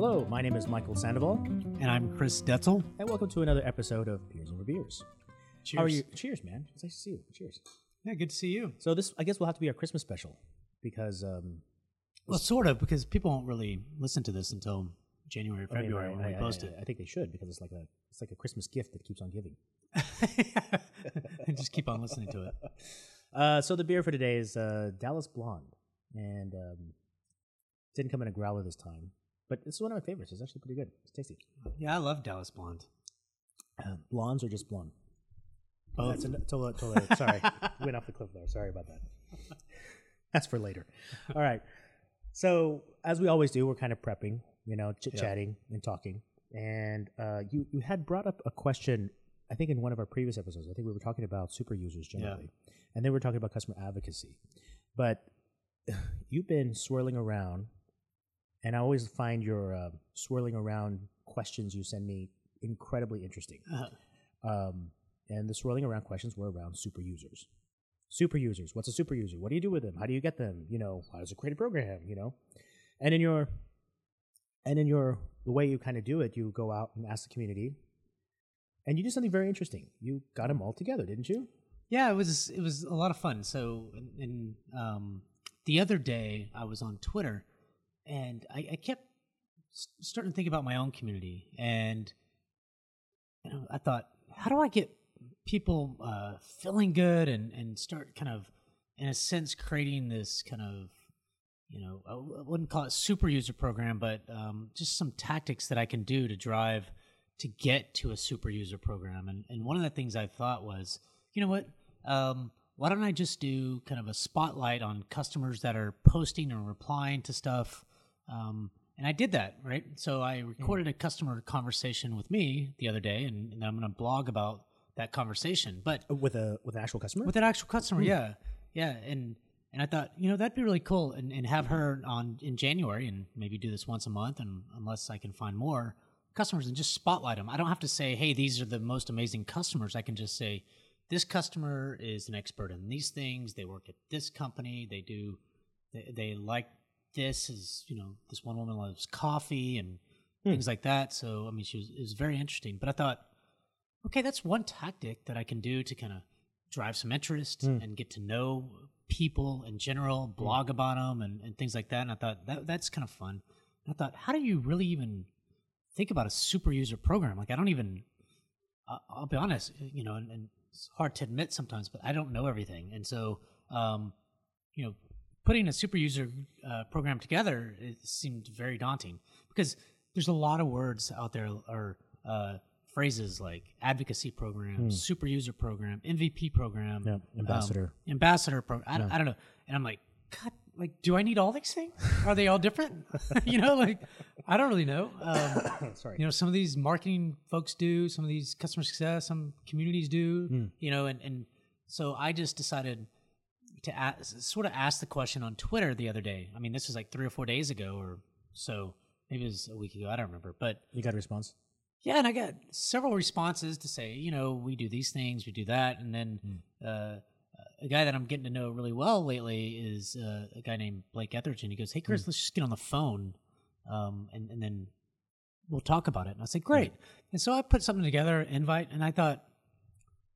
Hello, my name is Michael Sandoval, And I'm Chris Detzel. and welcome to another episode of Peers Over Beers. Cheers. How are you? Cheers, man. It's nice to see you. Cheers. Yeah, good to see you. So this, I guess, will have to be our Christmas special because, um, Well, sort of, because people won't really listen to this until January or I mean, February I, when we I- post I- I think they should because it's like a it's like a Christmas gift that keeps on giving. and just keep on listening to it. Uh, so the beer for today is uh, Dallas Blonde, and um, didn't come in a growler this time, but this is one of my favorites. It's actually pretty good. It's tasty. Yeah, I love Dallas Blonde. Uh, blondes or just blonde? Both. That's a, totally, totally, sorry, went off the cliff there. Sorry about that. That's for later. All right. So as we always do, we're kind of prepping, you know, chit chatting and talking. And uh, you you had brought up a question, I think in one of our previous episodes. I think we were talking about super users generally, and then we were talking about customer advocacy. But you've been swirling around, and I always find your uh, swirling around questions you send me incredibly interesting. Uh, Um, and the swirling around questions were around super users. Super users. What's a super user? What do you do with them? How do you get them? You know, how does it create a program? You know, and in your and in your the way you kind of do it, you go out and ask the community, and you do something very interesting. You got them all together, didn't you? yeah, it was it was a lot of fun. So, in um, the other day, I was on Twitter, and I, I kept starting to think about my own community, and you know, I thought, how do I get people uh, feeling good and and start kind of, in a sense, creating this kind of, you know, I wouldn't call it super user program, but um, just some tactics that I can do to drive to get to a super user program. And and one of the things I thought was, you know what, um, why don't I just do kind of a spotlight on customers that are posting or replying to stuff. Um, and I did that, right? So I recorded a customer conversation with me the other day, and, and I'm going to blog about that conversation. But Uh, With a with an actual customer. with an actual customer, yeah, yeah, and and I thought, you know, that'd be really cool, and, and have her on in January, and maybe do this once a month, and unless I can find more customers, and just spotlight them. I don't have to say, hey, these are the most amazing customers. I can just say, this customer is an expert in these things. They work at this company. They do, they, they like this. Is you know, this one woman loves coffee and hmm. things like that. So I mean, she was it was very interesting. But I thought, okay, that's one tactic that I can do to kind of drive some interest hmm. and get to know people in general, hmm. blog about them and, and things like that. And I thought that that's kind of fun. And I thought, how do you really even think about a super user program? Like, I don't even, I'll be honest, you know, and, and it's hard to admit sometimes, but I don't know everything. And so, um, you know, putting a super user uh, program together it seemed very daunting because there's a lot of words out there or uh, phrases like advocacy program, super user program, MVP program, Hmm. Yeah, ambassador. um, ambassador program. I, don't- I don't know. And I'm like, God, like, do I need all these things? Are they all different? you know, like, I don't really know. Um, Sorry. you know, some of these marketing folks do, some of these customer success, some communities do, Hmm. you know, and, and so I just decided to ask, sort of ask the question on Twitter the other day. I mean, this was like three or four days ago or so, maybe it was a week ago. I don't remember, but You got a response? yeah, and I got several responses to say, you know, we do these things, we do that, and then uh, a guy that I'm getting to know really well lately is uh, a guy named Blake Etheridge. He goes, "Hey, Chris, let's just get on the phone, um, and and then we'll talk about it." And I said, "Great." And so I put something together, invite, and I thought,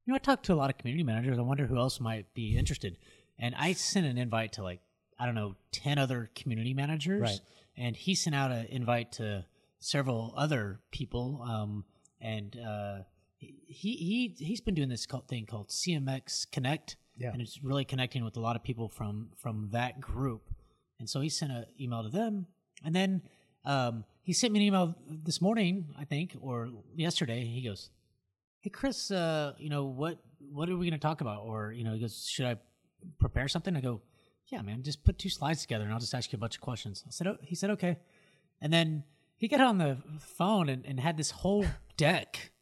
you know, I talked to a lot of community managers. I wonder who else might be interested. And I sent an invite to like I don't know ten other community managers, Right. and he sent out an invite to several other people. Um, and uh, he he he's been doing this thing called CMX Connect, Yeah. and it's really connecting with a lot of people from from that group. And so he sent an email to them, and then um, he sent me an email this morning, I think, or yesterday. He goes, "Hey Chris, uh, you know what what are we going to talk about?" Or you know, he goes, "Should I prepare something?" I go, "Yeah, man, just put two slides together, and I'll just ask you a bunch of questions." I said, oh, "He said okay," and then he got on the phone and, and had this whole deck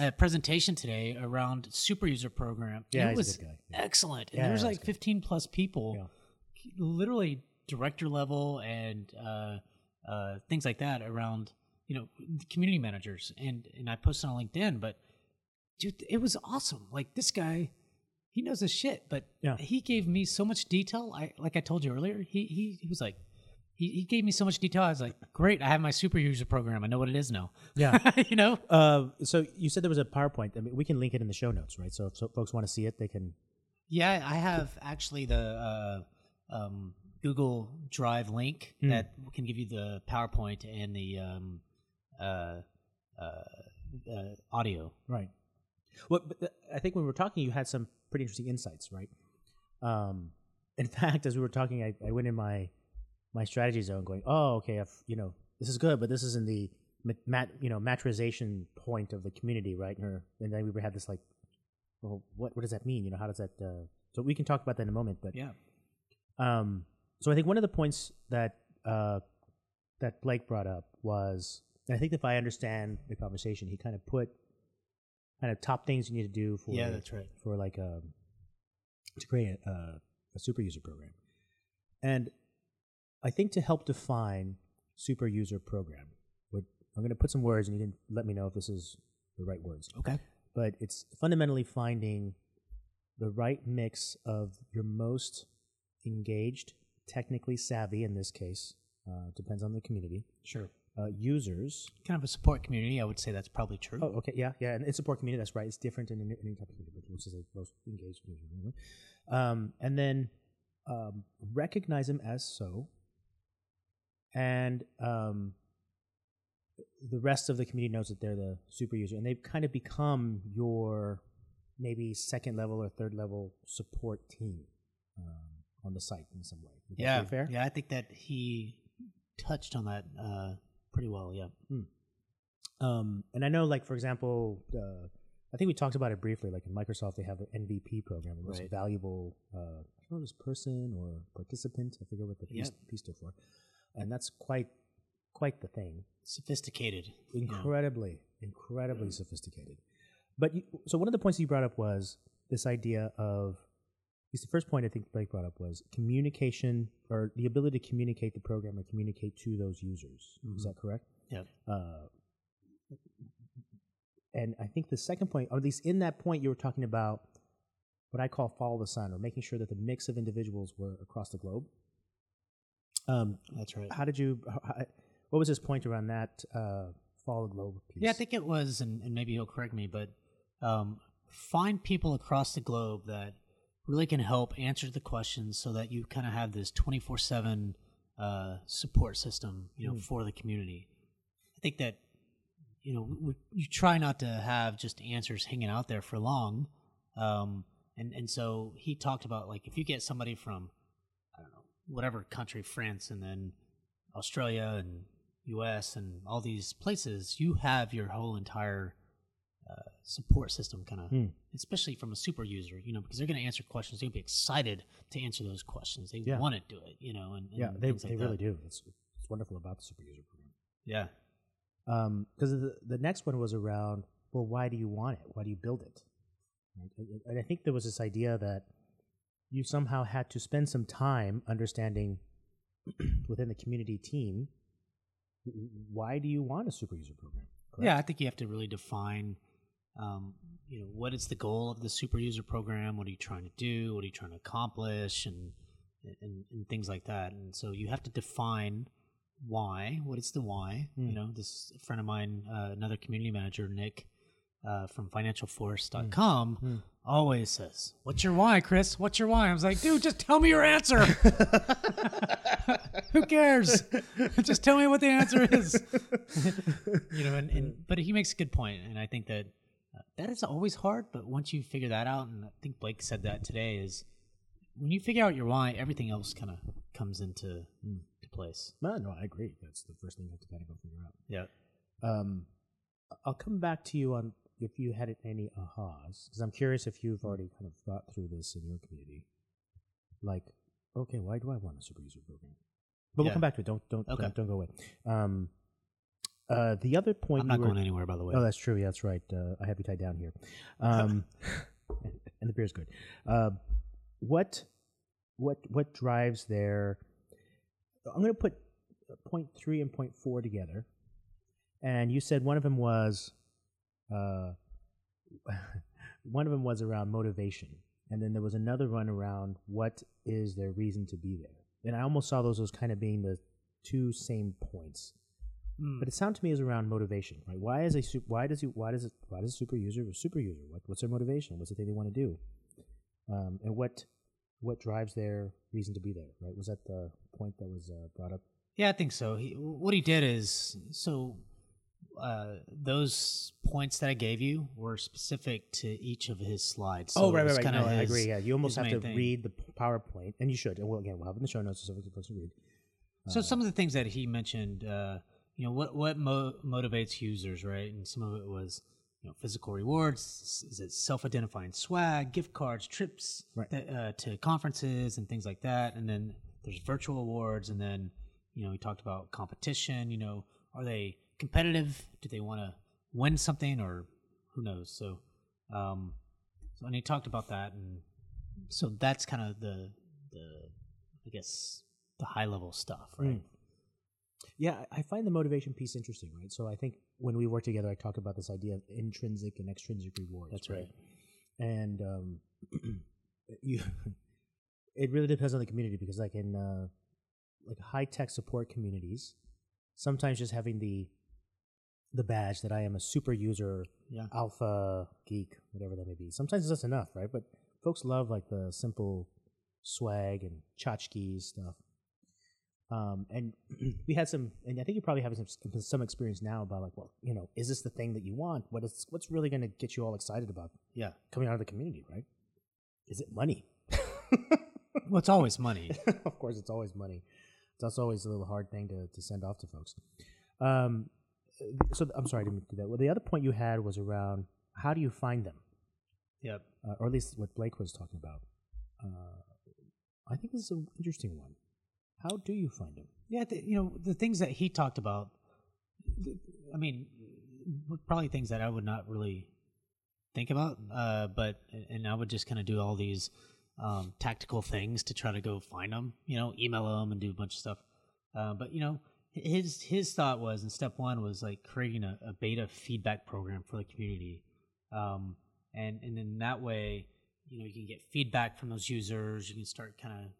uh, presentation today around super user program. Yeah, it he's a was good guy. excellent. And Yeah, there was yeah, like it's 15 plus people, Yeah. literally director level and uh, uh, things like that around you know community managers. And and I posted on LinkedIn, but dude, it was awesome. Like this guy. He knows his shit, but Yeah. he gave me so much detail. I like I told you earlier. He he, he was like, he, he gave me so much detail. I was like, great, I have my super user program. I know what it is now. Yeah. you know? Uh, so you said there was a PowerPoint. I mean, we can link it in the show notes, right? So if so folks want to see it, they can. Yeah, I have actually the uh, um, Google Drive link Hmm. that can give you the PowerPoint and the um, uh, uh, uh, audio. Right. Well, I think when we were talking, you had some pretty interesting insights, right? Um, in fact, as we were talking, I, I went in my my strategy zone, going, "Oh, okay, I've, you know, this is good, but this is in the mat, you know maturization point of the community, right?" And, and then we had this like, "Well, what what does that mean? You know, how does that?" Uh, so we can talk about that in a moment, but Yeah. um, so I think one of the points that uh, that Blake brought up was, I think if I understand the conversation, he kind of put kind of top things you need to do for Yeah, that's right. for like a to create a, a super user program, and I think to help define super user program, what I'm going to put some words, and you can let me know if this is the right words Okay. but it's fundamentally finding the right mix of your most engaged, technically savvy in this case, uh, depends on the community, Sure. Uh, users. Kind of a support community. I would say that's probably true. Oh, okay, yeah, yeah, and it's support community. That's right. It's different in type of community, which is the most engaged community. Um, and then um, recognize them as so, and um, the rest of the community knows that they're the super user, and they've kind of become your maybe second level or third level support team um, on the site in some way. Would that yeah. fair. Yeah, I think that he touched on that uh, pretty well. Yeah. Um, and I know, like for example, uh, I think we talked about it briefly. Like in Microsoft, they have an MVP program, the most Right. valuable, uh, I don't know, if person or participant. I forget what the piece, Yep. piece stood for, and that's quite quite the thing. Sophisticated. you know. Incredibly, incredibly sophisticated. But you, so one of the points you brought up was this idea of. The first point I think Blake brought up was communication or the ability to communicate the program and communicate to those users. Is that correct? Yeah. Uh, and I think the second point, or at least in that point, you were talking about what I call follow the sun, or making sure that the mix of individuals were across the globe. Um, That's right. how did you? How- what was his point around that uh, follow the globe piece? Yeah, I think it was, and, and maybe he'll correct me, but um, find people across the globe that really can help answer the questions so that you kind of have this 24 7 uh, support system you know, for the community. I think that, you know, we, you try not to have just answers hanging out there for long. Um, and, and so he talked about, like, if you get somebody from, I don't know, whatever country, France, and then Australia and US and all these places, you have your whole entire uh, support system kind of, Hmm. especially from a super user, you know, because they're going to answer questions. They'll be excited to answer those questions. They Yeah. want to do it, you know, and, and yeah, they, like they that. really do. It's, it's wonderful about the super user program. Yeah. because the, the next one was around well why do you want it why do you build it And- and i think there was this idea that you somehow had to spend some time understanding within the community team why do you want a super user program correct? Yeah, I think you have to really define, um, you know, what is the goal of the super user program? What are you trying to do? What are you trying to accomplish? And and, and things like that. And so you have to define why. What is the why? Mm. You know, this friend of mine, uh, another community manager, Nick. Uh, from financialforce.com Mm. always says, What's your why, Chris? What's your why? I was like, Dude, just tell me your answer. Who cares? just tell me what the answer is you know and, and but he makes a good point and i think that that is always hard but once you figure that out and i think blake said that today is when you figure out your why everything else kind of comes into to place no no i agree that's the first thing you have to kind of go figure out yeah um, I'll come back to you on if you had any ahas because I'm curious if you've already kind of thought through this in your community. Like, okay, why do I want a super user program? But we'll come back to it. Don't don't Okay. don't, don't go away. Um, uh, the other point i'm not were- going anywhere by the way Oh, that's true. Yeah, that's right. Uh, I have you tied down here. Um, and the beer's good. Uh, what, what, what drives their? I'm going to put point three and point four together, and you said one of them was, uh, one of them was around motivation, and then there was another one around what is their reason to be there. And I almost saw those as kind of being the two same points. Mm. But it sounded to me is around motivation, right? Why is a su- why does you why does it why does a super user a super user? What, what's their motivation? What's the thing they want to do? Um, and what what drives their reason to be there? Right? Was that the point that was uh, brought up? Yeah, I think so. He, what he did is so uh, those points that I gave you were specific to each of his slides. So oh, right, right, right. No, I agree. Yeah, you almost have to thing. read the PowerPoint, and you should. And well, again, we'll have in the show notes so folks to read. So some of the things that he mentioned, uh, you know, what what mo- motivates users, right? And some of it was, you know, physical rewards. Is it self-identifying swag, gift cards, trips Right. that, uh, to conferences and things like that? And then there's virtual awards, and then you know, we talked about competition. You know, are they competitive? Do they want to win something, or who knows? So, um, so and he talked about that, and so that's kind of the the I guess the high level stuff, right? Mm. Yeah, I find the motivation piece interesting, right? So I think when we work together, I talk about this idea of intrinsic and extrinsic rewards. That's right. And um, you, it really depends on the community because, like in uh, like high tech support communities, sometimes just having the the badge that I am a super user, Yeah. alpha geek, whatever that may be. Sometimes that's enough, right? But folks love like the simple swag and tchotchkes stuff. Um, and we had some, and I think you probably have some some experience now about like, well, you know, is this the thing that you want? What is what's really going to get you all excited about Yeah. coming out of the community, right? Is it money? Well, it's always money. of course, it's always money. That's always a little hard thing to, to send off to folks. Um, so I'm sorry I didn't do that. Well, the other point you had was around how do you find them, yep. uh, or at least what Blake was talking about. Uh, I think this is an interesting one. How do you find them? Yeah. The, you know, the things that he talked about, I mean, probably things that I would not really think about, uh, but, and I would just kind of do all these um, tactical things to try to go find them, you know, email them and do a bunch of stuff. Uh, but, you know, his his thought was, and step one was like creating a, a beta feedback program for the community, um, and and in that way, you know, you can get feedback from those users. You can start kind of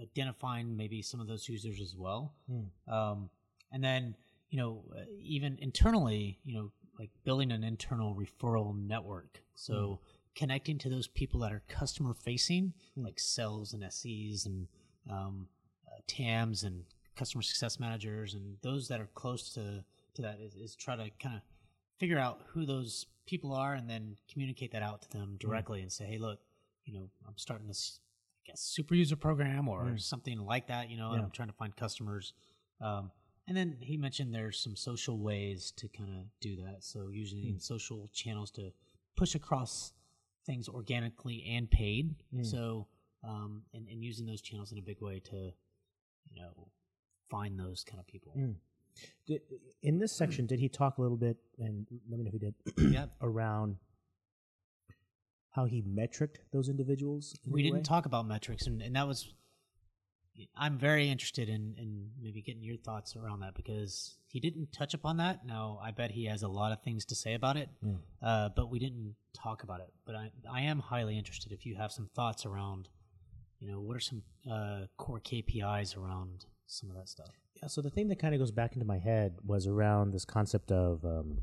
identifying maybe some of those users as well, Hmm. um, and then you know, uh, even internally, you know, like building an internal referral network. So connecting to those people that are customer facing, like sales and SEs and um, uh, TAMs and customer success managers and those that are close to to that is, is try to kind of figure out who those people are and then communicate that out to them directly and say, hey, look, you know, I'm starting this, guess, super user program or Mm. something like that, you know, and Yeah. I'm trying to find customers. Um, and then he mentioned there's some social ways to kind of do that. So using Mm. social channels to push across things organically and paid. Mm. So um, and, and using those channels in a big way to, you know, find those kind of people. Did, in this section, did he talk a little bit, and let me know if he did, Yeah. around how he metriced those individuals? in we didn't way? talk about metrics and, and that was i'm very interested in, in maybe getting your thoughts around that because he didn't touch upon that now i bet he has a lot of things to say about it Mm. uh, but we didn't talk about it but I, I am highly interested if you have some thoughts around you know what are some uh, core kpis around some of that stuff Yeah, so the thing that kind of goes back into my head was around this concept of um,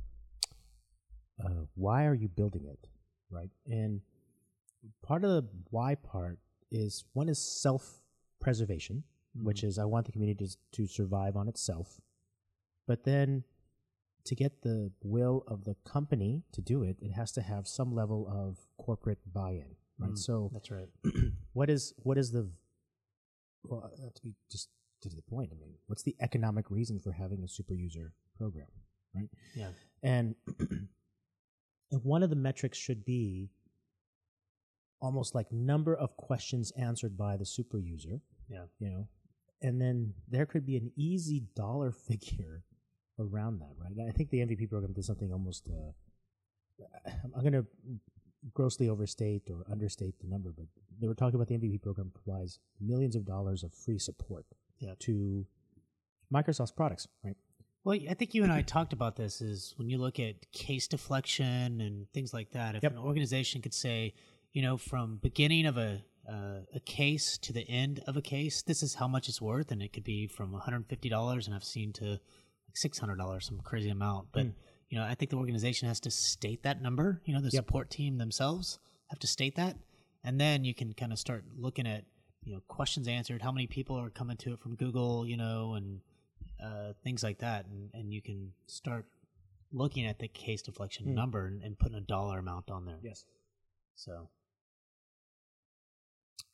uh, why are you building it, right? And part of the why part is one is self preservation, which is I want the community to, to survive on itself, but then to get the will of the company to do it, it has to have some level of corporate buy-in, right? Mm. So that's right what is what is the well uh, to be just to the point i mean what's the economic reason for having a super user program right yeah and one of the metrics should be almost like number of questions answered by the super user yeah. you know and then there could be an easy dollar figure around that right? I think the mvp program did something almost uh, i'm going to grossly overstate or understate the number but they were talking about the mvp program provides millions of dollars of free support Yeah. to microsoft's products right Well, I think you and I talked about this. Is when you look at case deflection and things like that. If Yep. an organization could say, you know, from beginning of a uh, a case to the end of a case. This is how much it's worth, and it could be from $150, and I've seen to like $600, some crazy amount. But Mm. you know, I think the organization has to state that number. You know, the Yep. support team themselves have to state that, and then you can kind of start looking at you know questions answered, how many people are coming to it from Google, you know, and uh, things like that, and and you can start looking at the case deflection Mm. number and, and putting a dollar amount on there. Yes. So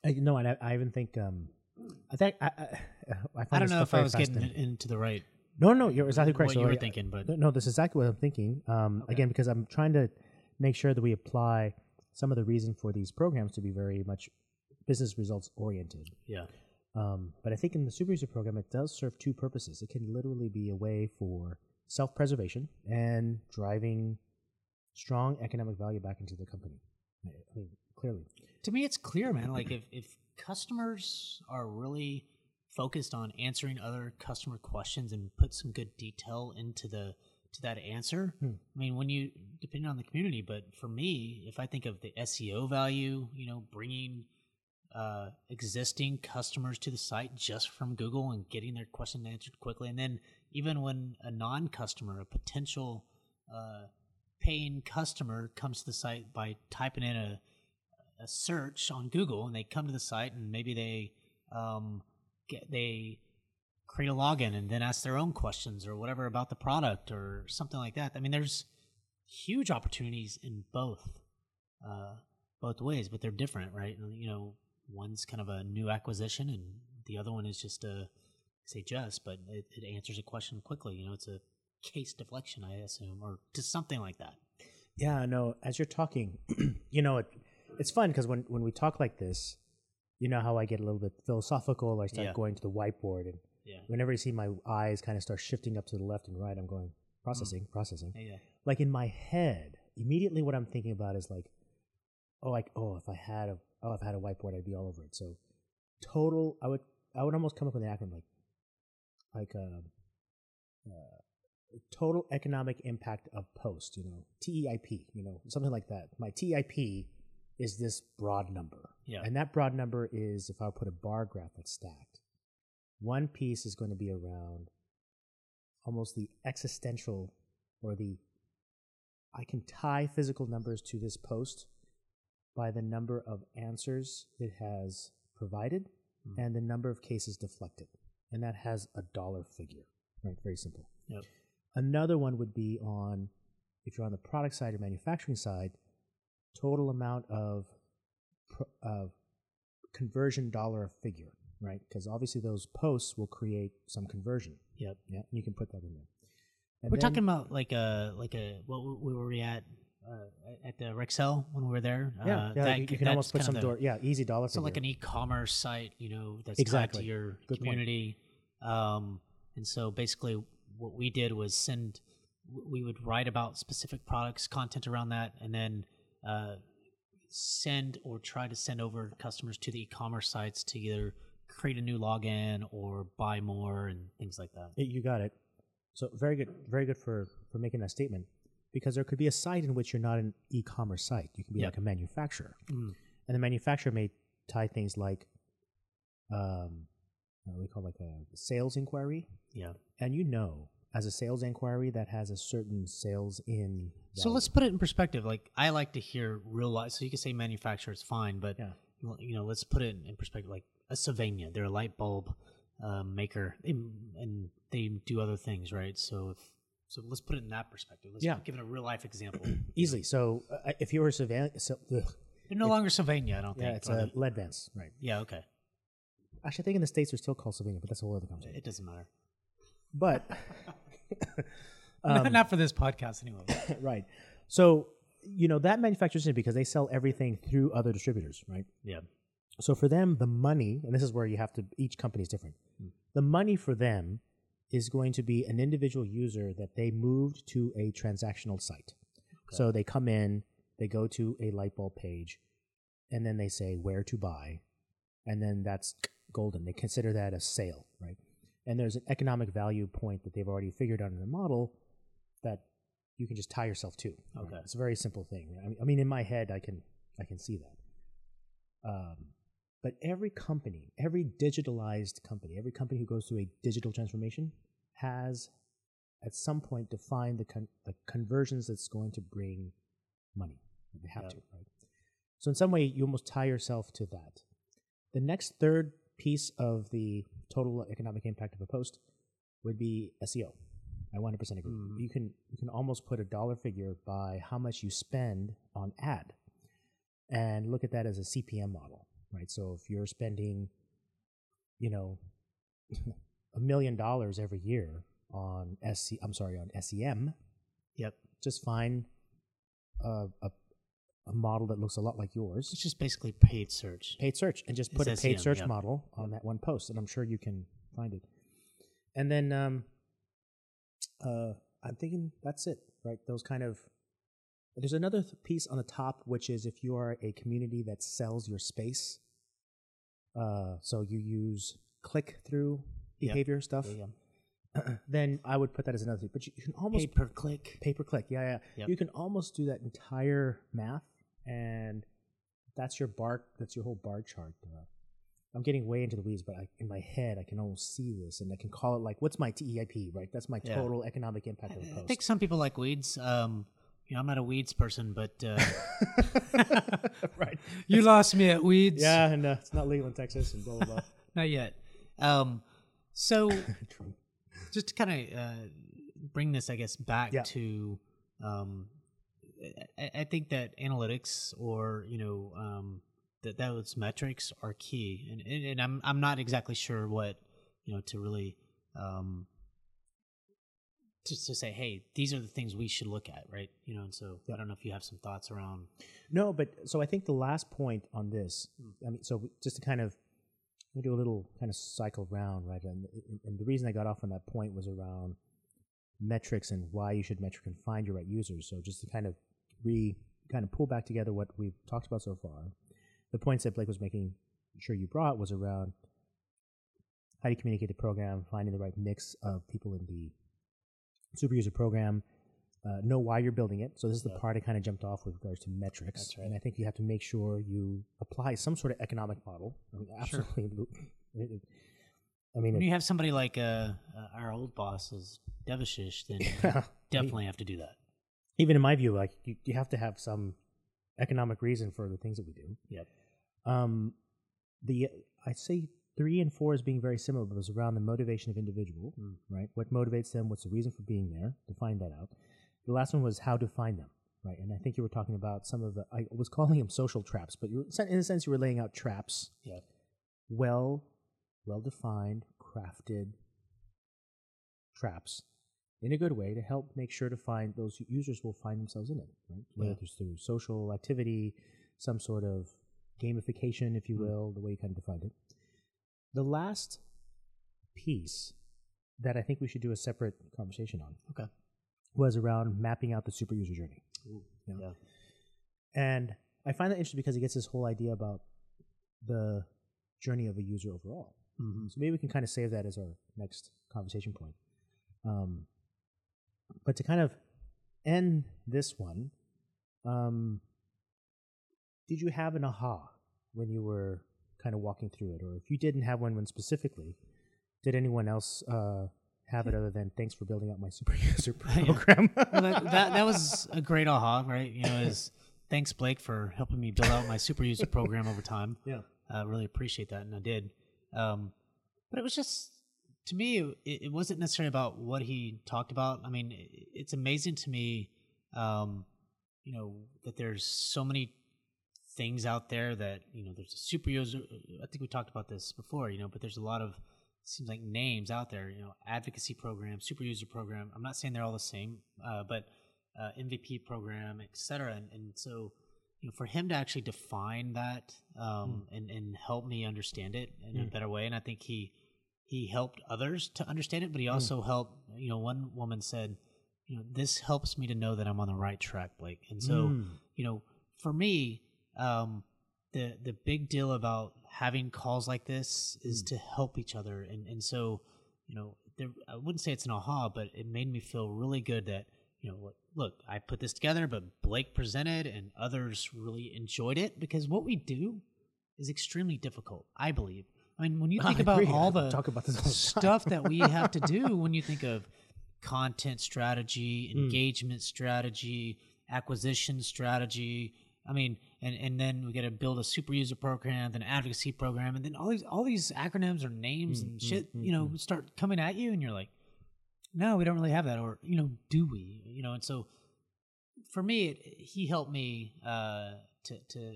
I, no, and I, I even think um, I think I I, I, I don't know if I was getting into the right No, no, you're exactly correct. what So you were thinking, but No, No, this is exactly what I'm thinking. Um, Okay. Again, because I'm trying to make sure that we apply some of the reason for these programs to be very much business results oriented. yeah, Um, but I think in the super user program, it does serve two purposes. It can literally be a way for self preservation and driving strong economic value back into the company. I mean, clearly. to me it's clear man like if if customers are really focused on answering other customer questions and put some good detail into the to that answer Hmm. i mean when you depending on the community but for me if i think of the seo value you know bringing uh, existing customers to the site just from google and getting their question answered quickly and then even when a non-customer a potential uh, paying customer comes to the site by typing in a a search on Google and they come to the site and maybe they um, get they create a login and then ask their own questions or whatever about the product or something like that. I mean, there's huge opportunities in both uh, both ways, but they're different, right? You know, one's kind of a new acquisition and the other one is just a say just, but it, it answers a question quickly. You know, it's a case deflection, I assume, or just something like that. Yeah, no. As you're talking, you know, it, it's fun because when when we talk like this, you know how I get a little bit philosophical. I start Yeah. going to the whiteboard, and Yeah. whenever you see my eyes kind of start shifting up to the left and right, I'm going processing, mm. processing. Yeah. Like in my head, immediately what I'm thinking about is like, oh, like oh, if I had a oh, if I had a whiteboard, I'd be all over it. So total, I would I would almost come up with an acronym like like um, uh, total economic impact of post, you know, TEIP, you know, something like that. My TEIP is this broad number. Yeah. And that broad number is if I put a bar graph that's stacked, one piece is going to be around almost the existential or the I can tie physical numbers to this post by the number of answers it has provided Hmm. and the number of cases deflected. And that has a dollar figure. Right? Very simple. Yep. Another one would be on, if you're on the product side or manufacturing side, total amount of, of conversion dollar figure, right? Because obviously those posts will create some conversion. Yep. Yeah, and you can put that in there. And We're then- talking about like a like a what were we at uh, at the Rexel when we were there? Yeah, uh, yeah. that- you, you can almost put some the- door. Yeah, easy dollar So like an e-commerce site, you know, that's Exactly. tied to your Good community. Um, and so basically, what we did was send. We would write about specific products, content around that, and then uh, send or try to send over customers to the e-commerce sites to either create a new login or buy more and things like that. You got it. So very good, very good for for making that statement. Because there could be a site in which you're not an e-commerce site. You can be Yep. like a manufacturer, Mm. and the manufacturer may tie things like, um, what do we call like a sales inquiry, Yeah. and you know, as a sales inquiry that has a certain sales in. So let's put it in perspective. Like I like to hear real life. So you can say manufacturer is fine, but Yeah. you know, let's put it in perspective. Like a Sylvania, they're a light bulb um, maker, and, and they do other things, right? So if so, let's put it in that perspective. Let's Yeah. give it a real life example. easily. So uh, if you were Savannah, so, ugh, They're no longer Sylvania, I don't think. yeah, it's a LEDVANCE, right? yeah, okay. Actually, I think in the states they're still called Sylvania, but that's a whole other conversation. It doesn't matter. But um, Not for this podcast, anyway. right. So, you know, that manufacturers in because they sell everything through other distributors, right? yeah. So for them, the money, and this is where you have to, each company is different. The money for them is going to be an individual user that they moved to a transactional site. So they come in, they go to a light bulb page, and then they say where to buy, and then that's golden. They consider that a sale, right? And there's an economic value point that they've already figured out in the model that you can just tie yourself to. right? Okay. it's a very simple thing. I mean, I mean, in my head, I can I can see that. Um, But every company, every digitalized company, every company who goes through a digital transformation has at some point defined the, con- the conversions that's going to bring money. They have to, right? So in some way, you almost tie yourself to that. The next third piece of the total economic impact of a post would be SEO. I 100% agree. Mhm. You can you can almost put a dollar figure by how much you spend on ad, and look at that as a CPM model, right? So if you're spending, you know, a million dollars every year on SC, I'm sorry, on SEM, Yep. just find a, a a model that looks a lot like yours It's just basically paid search. paid search and just put It's a paid SEM, search yep. model on that one post and i'm sure you can find it and then um uh i'm thinking that's it right those kind of there's another th- piece on the top which is if you are a community that sells your space uh so you use click through Yep. behavior stuff Yeah, then i would put that as another thing but you can almost Pay per click. pay per click. Yeah, yeah. Yep. You can almost do that entire math, and that's your bar. That's your whole bar chart. Uh, I'm getting way into the weeds, but I, in my head, I can almost see this, and I can call it like, "What's my TEIP?" Right? That's my Yeah. total economic impact of the I think some people like weeds. Um, you know, I'm not a weeds person, but uh, right. you lost me at weeds. Yeah, and uh, it's not legal in Texas, and blah blah blah. not yet. Um, so just to kind of uh, bring this, I guess, back Yeah. to, um, I, I think that analytics or you know um, that those metrics are key, and, and, and I'm I'm not exactly sure what you know to really um, just to say, hey, these are the things we should look at, right? You know, and so I don't know if you have some thoughts around. No, but so I think the last point on this, hmm. I mean, so just to kind of we do a little kind of cycle round, right? And, and the reason I got off on that point was around metrics and why you should metric and find your right users. So just to kind of re kind of pull back together what we've talked about so far, the points that Blake was making sure you brought was around how do you communicate the program, finding the right mix of people in the super user program, uh, know why you're building it. So this is the Yeah. part I kind of jumped off with regards to metrics. That's right. And I think you have to make sure you apply some sort of economic model. I mean, Sure. absolutely. It- it- I mean, When it- you have somebody like uh, uh, our old boss is Devashish, then you definitely have to do that. even in my view, like you, you have to have some economic reason for the things that we do. Yep. Um, the I'd say three and four is being very similar, but it was around the motivation of individual, Mm. right? What motivates them? What's the reason for being there? To find that out. The last one was how to find them, right? And I think you were talking about some of the I was calling them social traps, but were, in a sense you were laying out traps, Yeah. well, well defined, crafted traps in a good way to help make sure to find those users will find themselves in it, right? Whether Yeah. it's through social activity, some sort of gamification, if you Mm. will, the way you kind of defined it. The last piece that I think we should do a separate conversation on Okay. was around mapping out the super user journey. Yeah. Yeah. And I find that interesting because it gets this whole idea about the journey of a user overall. Mm-hmm. So maybe we can kind of save that as our next conversation point. Um, but to kind of end this one, um, did you have an aha when you were kind of walking through it, or if you didn't have one, when specifically, did anyone else uh, have it other than thanks for building out my super user Yeah. program? well, that, that that was a great aha, right? You know, is thanks Blake for helping me build out my super user program over time. yeah. I really appreciate that, and I did. Um, but it was just to me, it, it wasn't necessarily about what he talked about. I mean, it, it's amazing to me, um, you know, that there's so many things out there that you know there's a super user. I think we talked about this before, you know, but there's a lot of seems like names out there. You know, advocacy program, super user program. I'm not saying they're all the same, uh, but uh, MVP program, et cetera. And, and so, you know, for him to actually define that um, and and help me understand it in a Mm. better way, and I think he he helped others to understand it, but he also helped. You know, one woman said, you know, this helps me to know that I'm on the right track, Blake. And so, Mm. you know, for me, um, the the big deal about having calls like this is to help each other, and and so, you know, there, I wouldn't say it's an aha, but it made me feel really good that you know, look, I put this together, but Blake presented, and others really enjoyed it because what we do is extremely difficult. I believe. I mean, when you I think about agree. all the talk about all stuff that we have to do when you think of content strategy, Mm. engagement strategy, acquisition strategy. I mean, and, and then we got to build a super user program, then advocacy program, and then all these all these acronyms or names Mm, and mm, shit, mm, you know, start coming at you, and you're like, no, we don't really have that, or you know, do we? You know, and so for me, it, he helped me uh, to to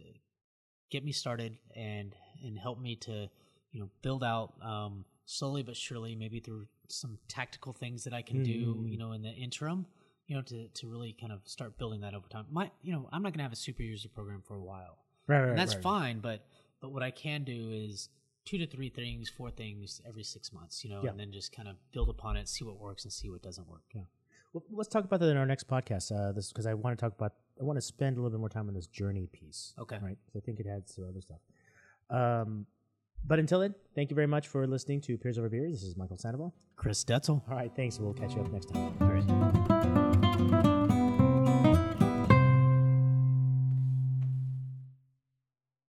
get me started and and help me to you know build out um, slowly but surely, maybe through some tactical things that I can do, Mhm. you know, in the interim, you know, to to really kind of start building that over time. My, you know, I'm not gonna have a super user program for a while, Right, right, and that's right. fine. But but what I can do is two to three things, four things every six months, you know, Yeah. and then just kind of build upon it, see what works and see what doesn't work. Yeah. Well, let's talk about that in our next podcast. Uh, this because I want to talk about. I want to spend a little bit more time on this journey piece. Okay. Right. So I think it adds to other stuff. Um, but until then, thank you very much for listening to Peers Over Beers. This is Michael Sandoval. Chris Detzel. All right. Thanks. We'll catch you up next time. All right.